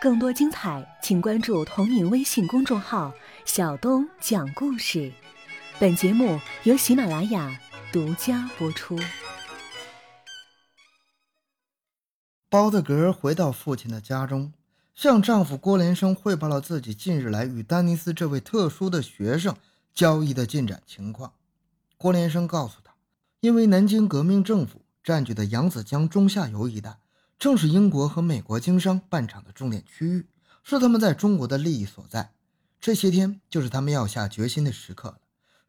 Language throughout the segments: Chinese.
更多精彩，请关注同名微信公众号“小东讲故事”。本节目由喜马拉雅独家播出。包德格回到父亲的家中，向丈夫郭连生汇报了自己近日来与丹尼斯这位特殊的学生交易的进展情况。郭连生告诉他，因为南京革命政府占据的扬子江中下游一带。正是英国和美国经商办厂的重点区域，是他们在中国的利益所在。这些天就是他们要下决心的时刻了。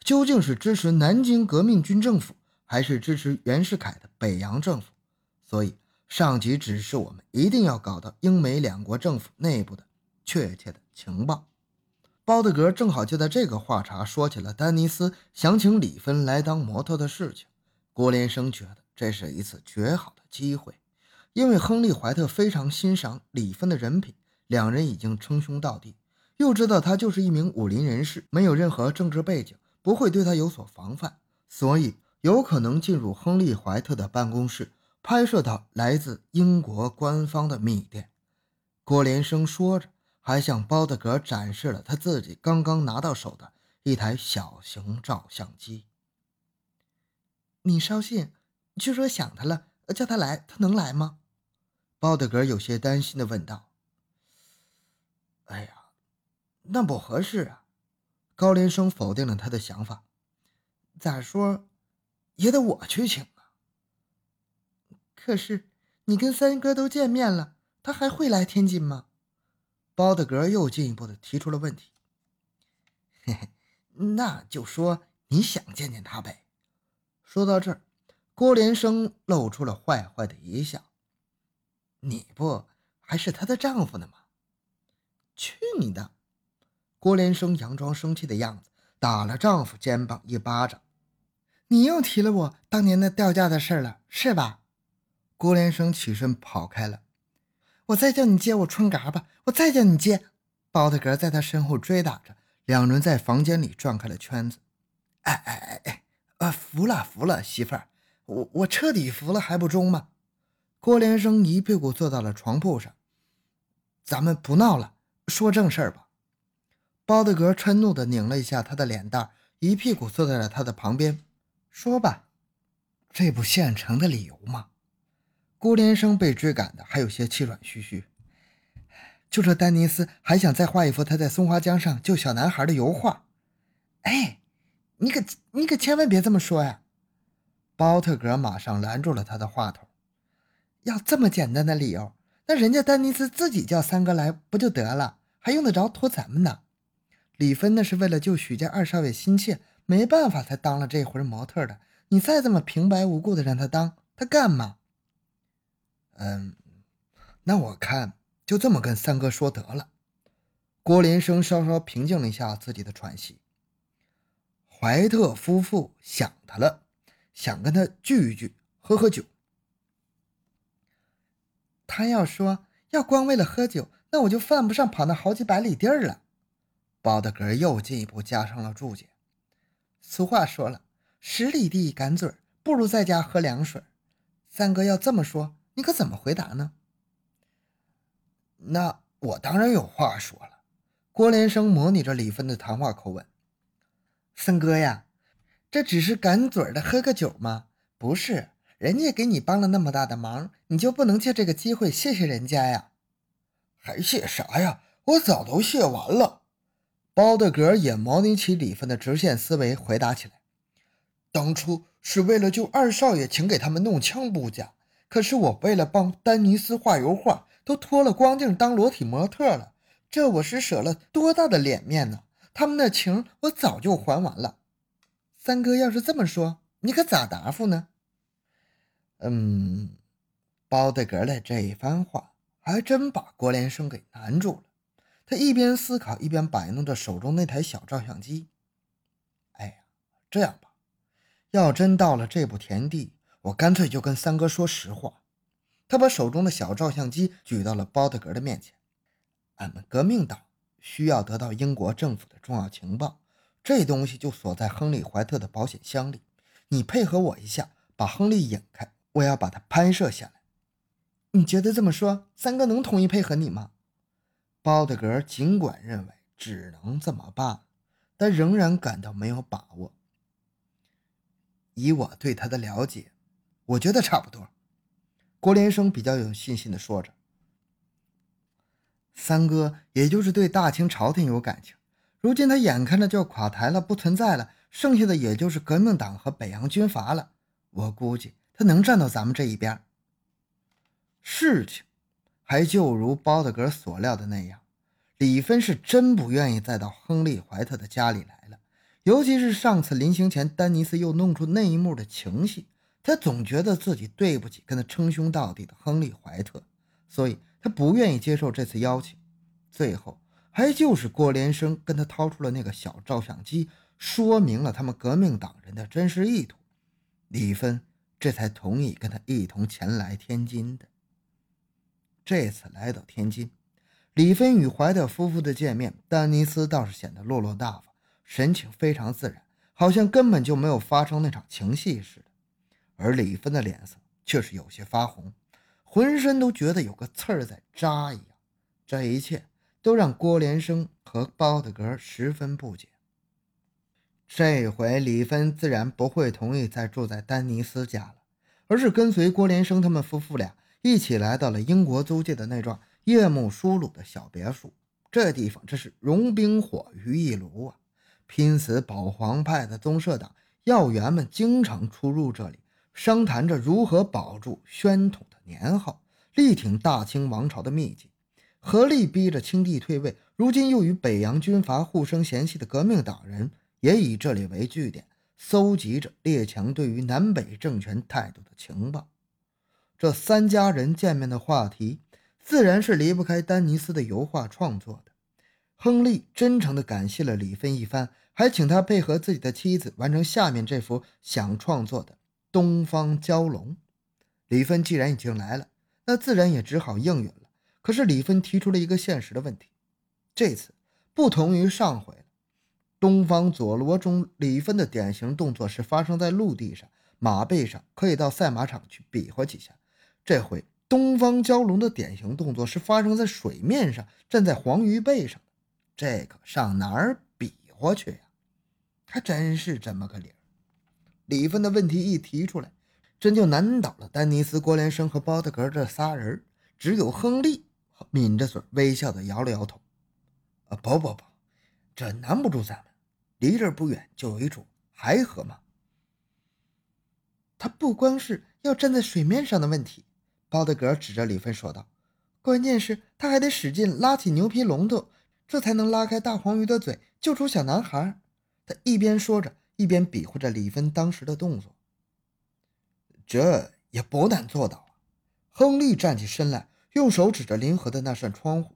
究竟是支持南京革命军政府，还是支持袁世凯的北洋政府？所以上级指示我们一定要搞到英美两国政府内部的确切的情报。包德格正好就在这个话茬说起了丹尼斯想请李芬来当模特的事情。郭连生觉得这是一次绝好的机会。因为亨利·怀特非常欣赏李芬的人品，两人已经称兄道弟，又知道他就是一名武林人士，没有任何政治背景，不会对他有所防范，所以有可能进入亨利·怀特的办公室，拍摄到来自英国官方的密电。郭连生说着，还向包德格展示了他自己刚刚拿到手的一台小型照相机。你捎信，据说想他了，叫他来，他能来吗？包德格有些担心的问道：“哎呀，那不合适啊！”高连生否定了他的想法：“咋说，也得我去请啊。”可是你跟三哥都见面了，他还会来天津吗？包德格又进一步的提出了问题：“嘿嘿，那就说你想见见他呗。”说到这儿，郭连生露出了坏坏的一笑。你不还是她的丈夫呢吗？去你的！郭连生佯装生气的样子，打了丈夫肩膀一巴掌。你又提了我当年的掉价的事了，是吧？郭连生起身跑开了。我再叫你接我春嘎吧！我再叫你接！包大格在他身后追打着，两人在房间里转开了圈子。哎哎哎哎！呃，服了服了，媳妇儿，我我彻底服了还不中吗？郭连生一屁股坐到了床铺上，咱们不闹了，说正事儿吧。包德格嗔怒地拧了一下他的脸蛋，一屁股坐在了他的旁边。说吧，这不现成的理由吗？郭连生被追赶的还有些气喘吁吁。就说丹尼斯还想再画一幅他在松花江上救小男孩的油画。哎，你可你可千万别这么说呀！包特格马上拦住了他的话头。要这么简单的理由，那人家丹尼斯自己叫三哥来不就得了？还用得着托咱们呢？李芬那是为了救许家二少爷心切，没办法才当了这回模特的。你再这么平白无故的让他当，他干嘛？嗯，那我看就这么跟三哥说得了。郭连生稍稍平静了一下自己的喘息。怀特夫妇想他了，想跟他聚一聚，喝喝酒。他要说要光为了喝酒，那我就犯不上跑那好几百里地儿了。包德格又进一步加上了注解。俗话说了，十里地赶嘴，不如在家喝凉水。三哥要这么说，你可怎么回答呢？那我当然有话说了。郭连生模拟着李芬的谈话口吻：“三哥呀，这只是赶嘴的喝个酒吗？不是。”人家给你帮了那么大的忙，你就不能借这个机会谢谢人家呀？还谢啥呀？我早都谢完了。包德格也模拟起李芬的直线思维，回答起来：“当初是为了救二少爷，请给他们弄枪不假。可是我为了帮丹尼斯画油画，都脱了光腚当裸体模特了，这我是舍了多大的脸面呢？他们的情我早就还完了。三哥要是这么说，你可咋答复呢？”嗯，包德格的这一番话还真把郭连生给难住了。他一边思考，一边摆弄着手中那台小照相机。哎呀，这样吧，要真到了这步田地，我干脆就跟三哥说实话。他把手中的小照相机举到了包德格的面前。俺们革命党需要得到英国政府的重要情报，这东西就锁在亨利·怀特的保险箱里。你配合我一下，把亨利引开。我要把它拍摄下来，你觉得这么说，三哥能同意配合你吗？包德格尽管认为只能这么办，但仍然感到没有把握。以我对他的了解，我觉得差不多。郭连生比较有信心地说着：“三哥，也就是对大清朝廷有感情。如今他眼看着就要垮台了，不存在了，剩下的也就是革命党和北洋军阀了。我估计他能站到咱们这一边。”事情还就如包德格所料的那样，李芬是真不愿意再到亨利·怀特的家里来了。尤其是上次临行前，丹尼斯又弄出那一幕的情戏。他总觉得自己对不起跟他称兄道弟的亨利·怀特，所以他不愿意接受这次邀请。最后，还就是郭连生跟他掏出了那个小照相机，说明了他们革命党人的真实意图，李芬这才同意跟他一同前来天津的。这次来到天津，李芬与怀特夫妇的见面，丹尼斯倒是显得落落大方，神情非常自然，好像根本就没有发生那场情戏似的。而李芬的脸色却是有些发红，浑身都觉得有个刺儿在扎一样。这一切都让郭连生和包德格十分不解。这回李芬自然不会同意再住在丹尼斯家了，而是跟随郭连生他们夫妇俩一起来到了英国租界的那幢夜幕疏鲁的小别墅。这地方真是融冰火于一炉啊！拼死保皇派的宗社党要员们经常出入这里。商谈着如何保住宣统的年号，力挺大清王朝的秘籍，合力逼着清帝退位。如今又与北洋军阀互生嫌隙的革命党人，也以这里为据点，搜集着列强对于南北政权态度的情报。这三家人见面的话题，自然是离不开丹尼斯的油画创作的。亨利真诚地感谢了李芬一番，还请他配合自己的妻子完成下面这幅想创作的。东方蛟龙，李芬既然已经来了，那自然也只好应允了。可是李芬提出了一个现实的问题：这次不同于上回。东方佐罗中，李芬的典型动作是发生在陆地上，马背上，可以到赛马场去比划几下。这回东方蛟龙的典型动作是发生在水面上，站在黄鱼背上，这可上哪儿比划去呀？还真是这么个理儿。李芬的问题一提出来，真就难倒了丹尼斯、郭连生和包德格这仨人。只有亨利抿着嘴，微笑的摇了摇头：“啊，不不不，这难不住咱们。离这儿不远就有一处海河嘛。他不光是要站在水面上的问题。”包德格指着李芬说道：“关键是他还得使劲拉起牛皮龙头，这才能拉开大黄鱼的嘴，救出小男孩。”他一边说着。一边比划着李芬当时的动作，这也不难做到啊！亨利站起身来，用手指着临河的那扇窗户，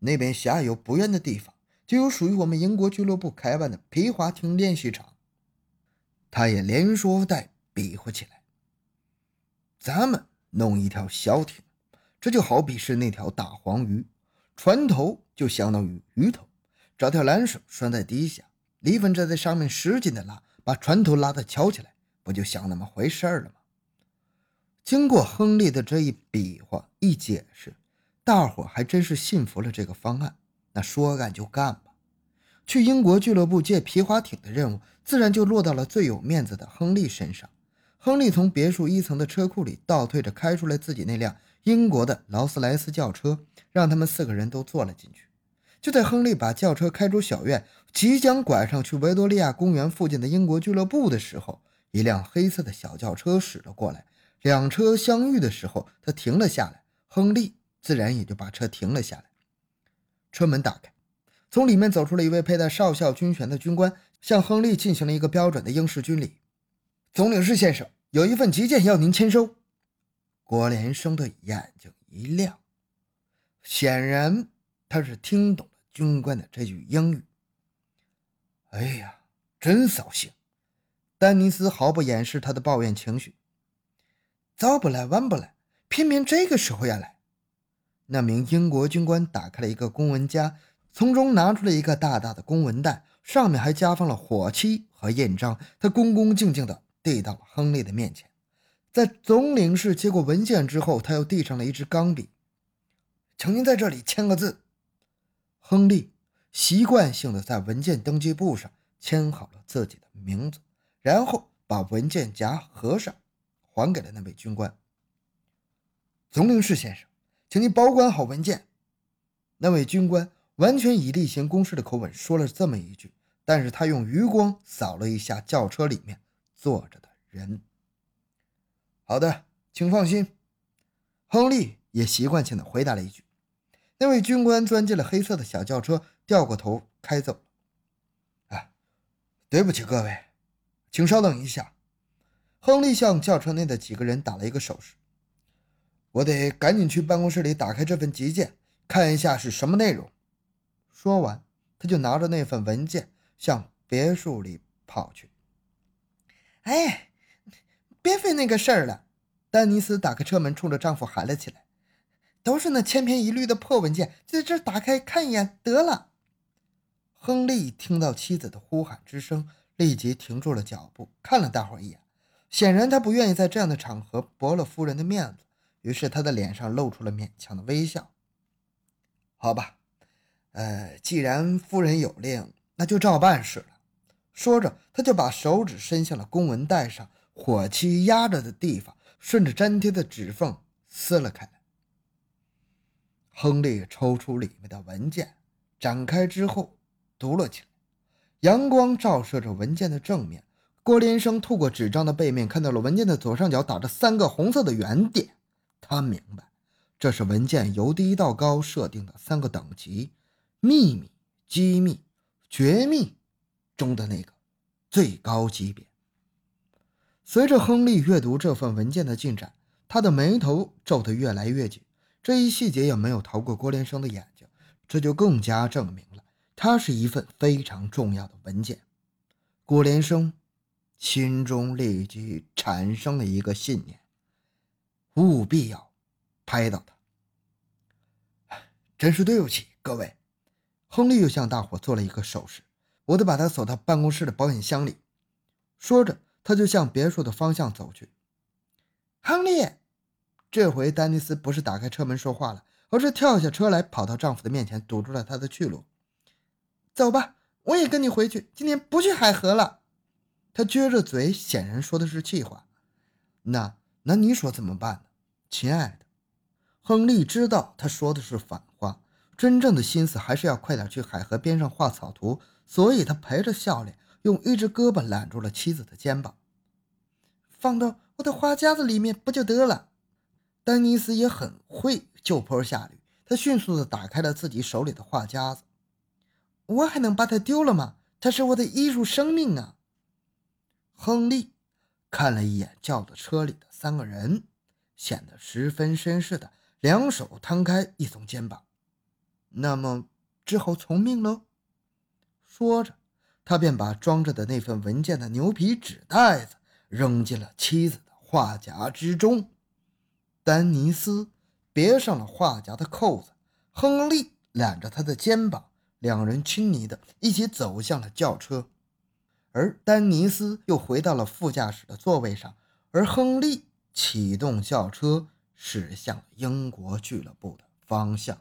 那边下游不远的地方就有属于我们英国俱乐部开办的皮划艇练习场。他也连说带比划起来。咱们弄一条小艇，这就好比是那条大黄鱼，船头就相当于鱼头，找条缆绳拴在底下。李芬则在上面使劲的拉，把船头拉得翘起来，不就像那么回事了吗？经过亨利的这一比划一解释，大伙还真是信服了这个方案。那说干就干吧，去英国俱乐部借皮划艇的任务，自然就落到了最有面子的亨利身上。亨利从别墅一层的车库里倒退着开出来自己那辆英国的劳斯莱斯轿车，让他们四个人都坐了进去。就在亨利把轿车开出小院，即将拐上去维多利亚公园附近的英国俱乐部的时候，一辆黑色的小轿车驶了过来。两车相遇的时候，他停了下来，亨利自然也就把车停了下来。车门打开，从里面走出了一位佩戴少校军衔的军官，向亨利进行了一个标准的英式军礼。总领事先生，有一份急件要您签收。郭连生的眼睛一亮，显然他是听懂了。军官的这句英语，哎呀，真扫兴！丹尼斯毫不掩饰他的抱怨情绪。早不来，晚不来，偏偏这个时候要来。那名英国军官打开了一个公文夹，从中拿出了一个大大的公文袋，上面还夹放了火漆和印章。他恭恭敬敬地递到了亨利的面前。在总领事接过文件之后，他又递上了一支钢笔，请您在这里签个字。亨利习惯性的在文件登记簿上签好了自己的名字，然后把文件夹合上，还给了那位军官。总领事先生，请你保管好文件。那位军官完全以例行公事的口吻说了这么一句，但是他用余光扫了一下轿车里面坐着的人。好的，请放心。亨利也习惯性的回答了一句。那位军官钻进了黑色的小轿车，掉过头开走了。啊，对不起各位，请稍等一下。亨利向轿车内的几个人打了一个手势。我得赶紧去办公室里打开这份急件，看一下是什么内容。说完，他就拿着那份文件向别墅里跑去。哎，别费那个事儿了。丹尼斯打开车门，冲着丈夫喊了起来：“都是那千篇一律的破文件，就在这打开看一眼得了。”亨利听到妻子的呼喊之声，立即停住了脚步，看了大伙一眼。显然，他不愿意在这样的场合驳了夫人的面子。于是他的脸上露出了勉强的微笑。好吧，呃，既然夫人有令，那就照办是了。说着，他就把手指伸向了公文袋上火漆压着的地方，顺着粘贴的指缝撕了开来。亨利抽出里面的文件，展开之后读了起来。阳光照射着文件的正面，郭连生透过纸张的背面看到了文件的左上角打着三个红色的圆点。他明白，这是文件由低到高设定的三个等级：秘密、机密、绝密中的那个最高级别。随着亨利阅读这份文件的进展，他的眉头皱得越来越紧。这一细节也没有逃过郭连生的眼睛，这就更加证明了它是一份非常重要的文件。郭连生心中立即产生了一个信念。务必要拍到他！真是对不起各位。亨利又向大伙做了一个手势，我得把他锁到办公室的保险箱里。说着，他就向别墅的方向走去。亨利，这回丹尼斯不是打开车门说话了，而是跳下车来，跑到丈夫的面前，堵住了他的去路。走吧，我也跟你回去，今天不去海河了。他撅着嘴，显然说的是气话。那。那你说怎么办呢，亲爱的？亨利知道他说的是反话，真正的心思还是要快点去海河边上画草图，所以他陪着笑脸，用一只胳膊揽住了妻子的肩膀，放到我的画夹子里面不就得了？丹尼斯也很会就坡下驴，他迅速地打开了自己手里的画夹子。我还能把它丢了吗？它是我的艺术生命啊！亨利。看了一眼轿子车里的三个人，显得十分绅士的，两手摊开，一耸肩膀。那么只好从命喽。说着，他便把装着的那份文件的牛皮纸袋子扔进了妻子的画夹之中。丹尼斯别上了画夹的扣子，亨利揽着他的肩膀，两人亲昵的一起走向了轿车。而丹尼斯又回到了副驾驶的座位上，而亨利启动校车驶向英国俱乐部的方向。